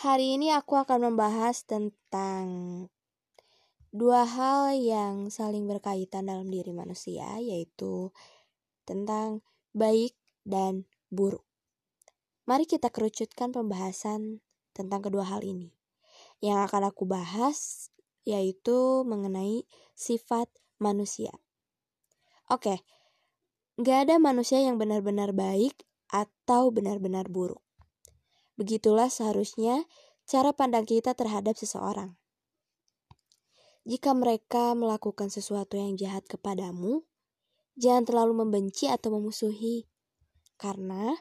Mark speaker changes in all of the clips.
Speaker 1: Hari ini aku akan membahas tentang dua hal yang saling berkaitan dalam diri manusia, yaitu tentang baik dan buruk. Mari kita kerucutkan pembahasan tentang kedua hal ini. Yang akan aku bahas yaitu mengenai sifat manusia. Oke, gak ada manusia yang benar-benar baik atau benar-benar buruk. Begitulah seharusnya cara pandang kita terhadap seseorang. Jika mereka melakukan sesuatu yang jahat kepadamu, jangan terlalu membenci atau memusuhi, karena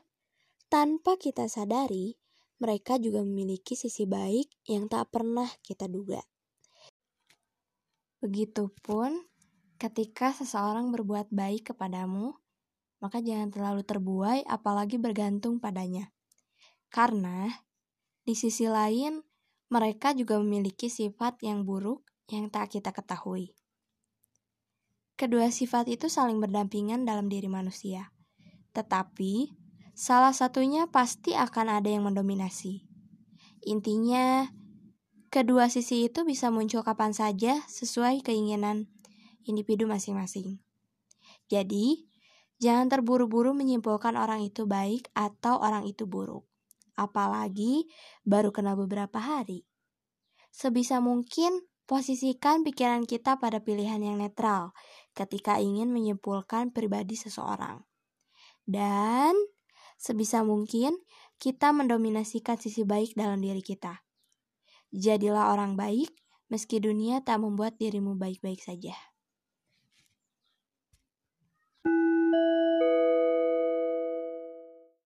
Speaker 1: tanpa kita sadari, mereka juga memiliki sisi baik yang tak pernah kita duga. Begitupun ketika seseorang berbuat baik kepadamu, maka jangan terlalu terbuai, apalagi bergantung padanya. Karena di sisi lain, mereka juga memiliki sifat yang buruk yang tak kita ketahui. Kedua sifat itu saling berdampingan dalam diri manusia, tetapi salah satunya pasti akan ada yang mendominasi. Intinya, kedua sisi itu bisa muncul kapan saja sesuai keinginan individu masing-masing. Jadi, jangan terburu-buru menyimpulkan orang itu baik atau orang itu buruk apalagi baru kenal beberapa hari. Sebisa mungkin posisikan pikiran kita pada pilihan yang netral ketika ingin menyimpulkan pribadi seseorang. Dan sebisa mungkin kita mendominasikan sisi baik dalam diri kita. Jadilah orang baik meski dunia tak membuat dirimu baik-baik saja.